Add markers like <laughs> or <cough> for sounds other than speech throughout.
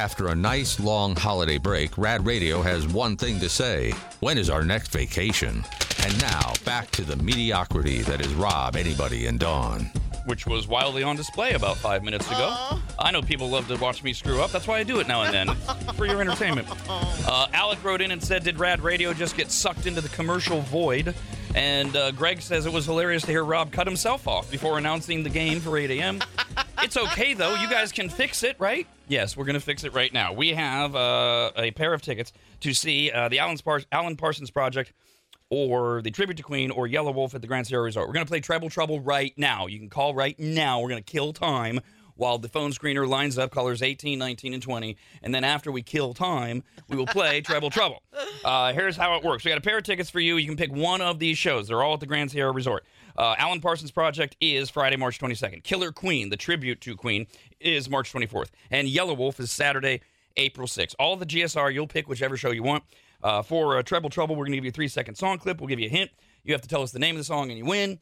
After a nice long holiday break, Rad Radio has one thing to say. When is our next vacation? And now, back to the mediocrity that is Rob, Arnie, and Dawn. which was wildly on display about five minutes ago. I know people love to watch me screw up. That's why I do it now and then <laughs> for your entertainment. <laughs> Uh, Alec wrote in and said, Did Rad Radio just get sucked into the commercial void? And uh, Greg says it was hilarious to hear Rob cut himself off before announcing the game for 8 a.m. it's okay, though. You guys can fix it, right? Yes, we're to fix it right now. We have uh, a pair of tickets to see uh, the Alan, Alan Parsons Project or the Tribute to Queen or Yellow Wolf at the Grand Sierra Resort. We're going to play Treble Trouble right now. You can call right now. We're going to kill time while the phone screener lines up colors 18, 19, and 20. And then after we kill time, we will play <laughs> Treble Trouble. Uh, here's how it works. We got a pair of tickets for you. You can pick one of these shows. They're all at the Grand Sierra Resort. Uh, Alan Parsons Project is Friday, March 22nd. Killer Queen, the tribute to Queen, is March 24th. And Yellow Wolf is Saturday, April 6th. All the GSR, you'll pick whichever show you want. Uh, for uh, Treble Trouble, we're going to give you a three second song clip. We'll give you a hint. You have to tell us the name of the song and you win.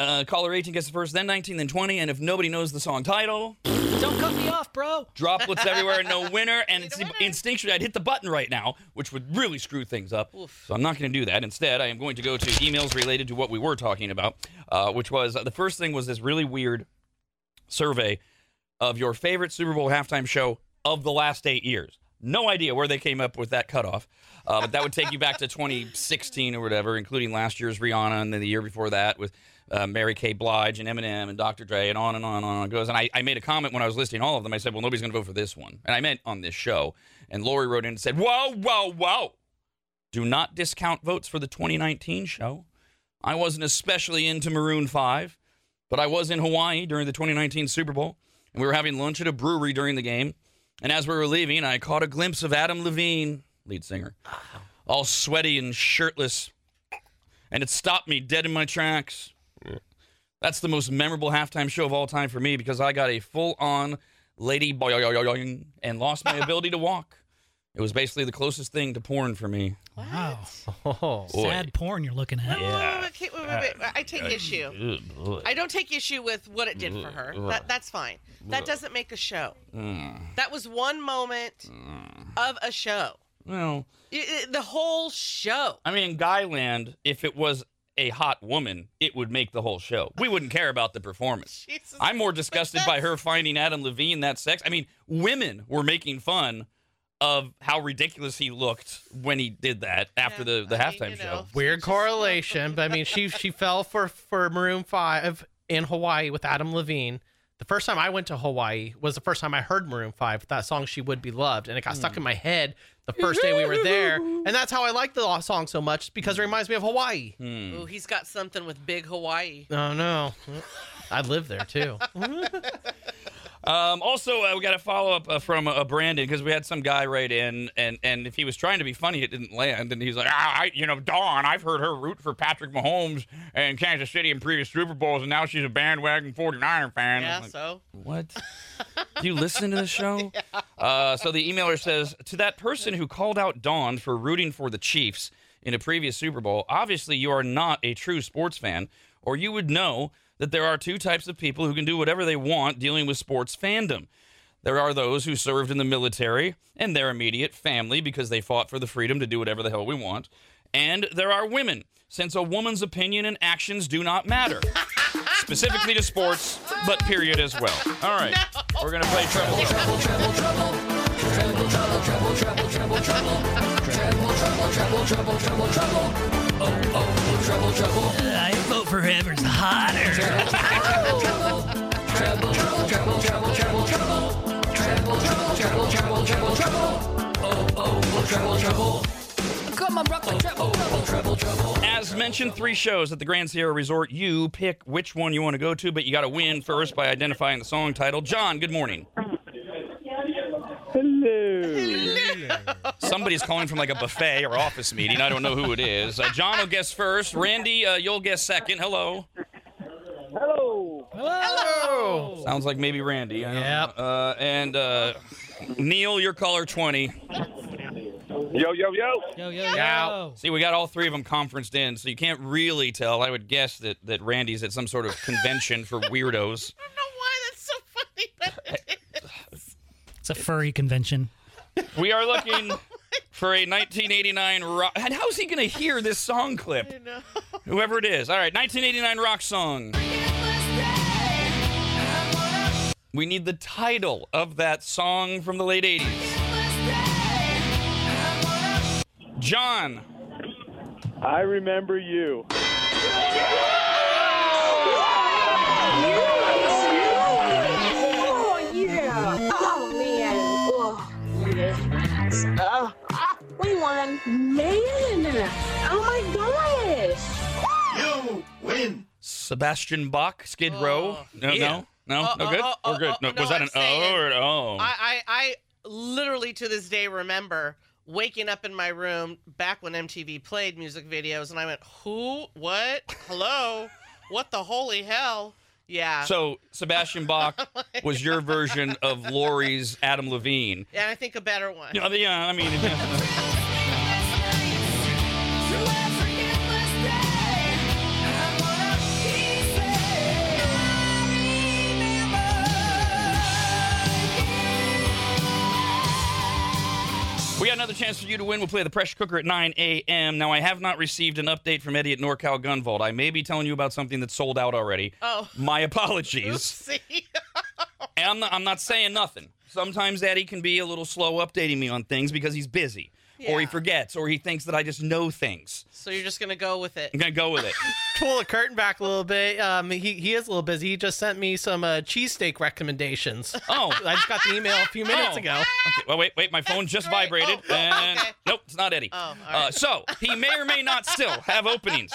Uh, caller 18 gets the first, then 19, then 20. And if nobody knows the song title, <laughs> Don't cut me off, bro. droplets everywhere, no <laughs> winner. And it's instinctually, I'd hit the button right now, which would really screw things up. So I'm not going to do that. Instead, I am going to go to emails related to what we were talking about, uh, which was uh, the first thing was this really weird survey of your favorite Super Bowl halftime show of the last eight years. No idea where they came up with that cutoff, uh, but that would take you back to 2016 or whatever, including last year's Rihanna and then the year before that with uh, Mary Kay Blige and Eminem and Dr. Dre and on and on and on it goes. And I, I made a comment when I was listing all of them. I said, well, nobody's going to vote for this one. And I meant on this show. And Lori wrote in and said, whoa, whoa, whoa. Do not discount votes for the 2019 show. I wasn't especially into Maroon 5, but I was in Hawaii during the 2019 Super Bowl. And we were having lunch at a brewery during the game. And as we were leaving, I caught a glimpse of Adam Levine, lead singer, all sweaty and shirtless. And it stopped me dead in my tracks. That's the most memorable halftime show of all time for me because I got a full on lady boing and lost my <laughs> ability to walk. It was basically the closest thing to porn for me. Wow. <laughs> Oh, Sad porn you're looking at. Okay, wait, wait, wait. I take issue. I don't take issue with what it did for her. That, that's fine. That doesn't make a show. Mm. That was one moment of a show. Well, I- I- the whole show. I mean, in Guyland, if it was a hot woman, it would make the whole show. We wouldn't care about the performance. <laughs> Jesus. I'm more disgusted by her finding Adam Levine that sex. I mean, women were making fun of how ridiculous he looked when he did that after Yeah, the, the I mean, halftime you show. know. weird correlation, but I mean, she she <laughs> fell for for Maroon Five in Hawaii with Adam Levine. The first time I went to Hawaii was the first time I heard Maroon Five, that song "She Would Be Loved," and it got stuck in my head the first day we were there, and that's how I like the song so much because it reminds me of Hawaii. Hmm. Ooh, he's got something with big Hawaii. Oh no, I'd live there too. <laughs> Um, also, uh, we got a follow up uh, from uh, Brandon because we had some guy write in, and and if he was trying to be funny, it didn't land. And he's like, ah, I, you know, Dawn, I've heard her root for Patrick Mahomes and Kansas City in previous Super Bowls, and now she's a bandwagon 49er fan. Yeah, like, so What? Do <laughs> you listen to the show? uh, so the emailer says to that person who called out Dawn for rooting for the Chiefs in a previous Super Bowl, obviously you are not a true sports fan, or you would know that there are two types of people who can do whatever they want dealing with sports fandom. There are those who served in the military and their immediate family because they fought for the freedom to do whatever the hell we want. And there are women, since a woman's opinion and actions do not matter. <laughs> Specifically to sports, but period as well. All right, we're going to play Treble. I vote for whoever's hotter. Trample, trouble, trouble, trouble, trouble, trouble. Trample, trouble, trouble, trouble, trouble, trouble. Oh, trouble, trouble. Come on, rock. As mentioned, three shows at the Grand Sierra Resort. You pick which one you want to go to, but you got to win first by identifying the song title. John, good morning. Somebody's calling from like a buffet or office meeting. I don't know who it is. Uh, John will guess first. Randy, uh, you'll guess second. Hello. Hello. Hello. Sounds like maybe Randy. I don't Yep. know. Uh, and uh, Neil, your caller 20. Yo, yo, yo. Yo, yo, Yeah. yo. See, we got all three of them conferenced in, so you can't really tell. I would guess that, that Randy's at some sort of convention for weirdos. <laughs> I don't know why that's so funny. But it is. It's a furry convention. <laughs> We are looking for a 1989 rock. And how's he going to hear this song clip? Whoever it is. All right, 1989 rock song. We need the title of that song from the late 80s. John. I remember you. Oh, yeah. Uh, ah, we won. Man. Oh, my gosh. You win! Sebastian Bach, Skid Row. No, yeah. no, no, Oh, no oh, good. oh, We're oh, good. oh, No, no, was that I'm an saying- O or an O? I, I, I literally to this day remember waking up in my room back when MTV played music videos, and I went, "Who? What? Hello? what the holy hell?" Yeah. So Sebastian Bach <laughs> oh was your version of Lori's Adam Levine. and I think a better one. Yeah, yeah, I mean, we got another chance for you to win. We'll play the pressure cooker at 9 a.m. Now, I have not received an update from Eddie at NorCal Gun Vault. I may be telling you about something that's sold out already. Oh. My apologies. I'm not, I'm not saying nothing. Sometimes Eddie can be a little slow updating me on things because he's busy, or he forgets, or he thinks that I just know things. so you're just gonna go with it. I'm gonna go with it. <laughs> Pull the curtain back a little bit. Um, he, he is a little busy. He just sent me some uh, cheesesteak recommendations. Oh, <laughs> I just got the email a few minutes Oh. ago. Okay, well, wait, wait. My phone just Great. vibrated, Oh, oh, and okay. nope, it's not Eddie. Oh, uh, so he may or may not still have openings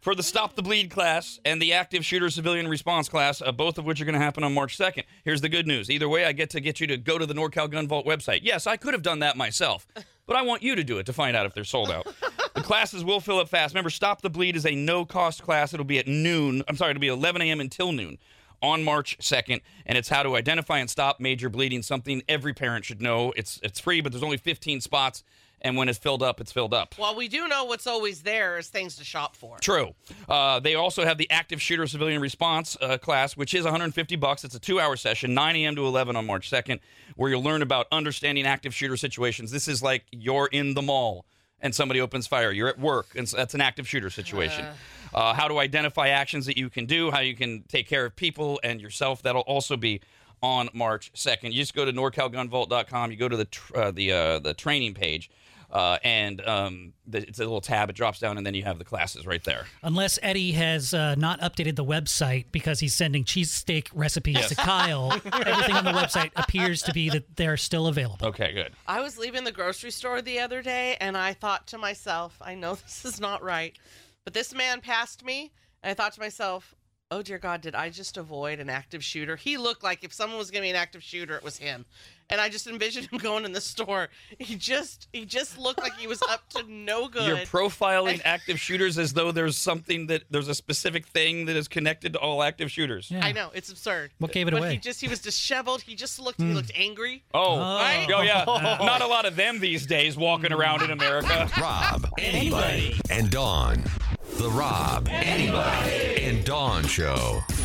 for the Stop the Bleed class and the Active Shooter Civilian Response class, uh, both of which are going to happen on March 2nd. Here's the good news: either way, I get to get you to go to the NorCal Gun Vault website. Yes, I could have done that myself, but I want you to do it to find out if they're sold out. <laughs> The classes will fill up fast. Remember, Stop the Bleed is a no-cost class. It'll be at noon. I'm sorry, it'll be 11 a.m. until noon on March 2nd, and it's how to identify and stop major bleeding. Something every parent should know. It's it's free, but there's only 15 spots, and when it's filled up, it's filled up. Well, we do know what's always there is things to shop for. True. Uh, they also have the active shooter civilian response uh, class, which is 150 bucks. It's a two-hour session, 9 a.m. to 11 on March 2nd, where you'll learn about understanding active shooter situations. This is like you're in the mall and somebody opens fire. You're at work, and so that's an active shooter situation. Uh, how to identify actions that you can do, how you can take care of people and yourself. That'll also be on March 2nd. You just go to norcalgunvault.com. You go to the tr- uh, the uh, the training page. Uh, and um, the, it's a little tab. It drops down, and then you have the classes right there. Unless Eddie has uh, not updated the website because he's sending cheesesteak recipes to Kyle, <laughs> everything on the website appears to be that they're still available. Okay, good. I was leaving the grocery store the other day and I thought to myself, I know <laughs> this is not right, but this man passed me and I thought to myself, oh dear God, did I just avoid an active shooter? He looked like if someone was going to be an active shooter, it was him. And I just envisioned him <laughs> going in the store. He just he just looked like he was up to no <laughs> good. You're profiling <laughs> active shooters as though there's something that there's a specific thing that is connected to all active shooters. Yeah. I know, it's absurd. What gave it but away? he just he was disheveled. He just looked he hmm. looked angry. Oh, Right? oh yeah. Oh. Not a lot of them these days walking around in America. Rob, Arnie, and Dawn. The Rob, Arnie, and Dawn Show.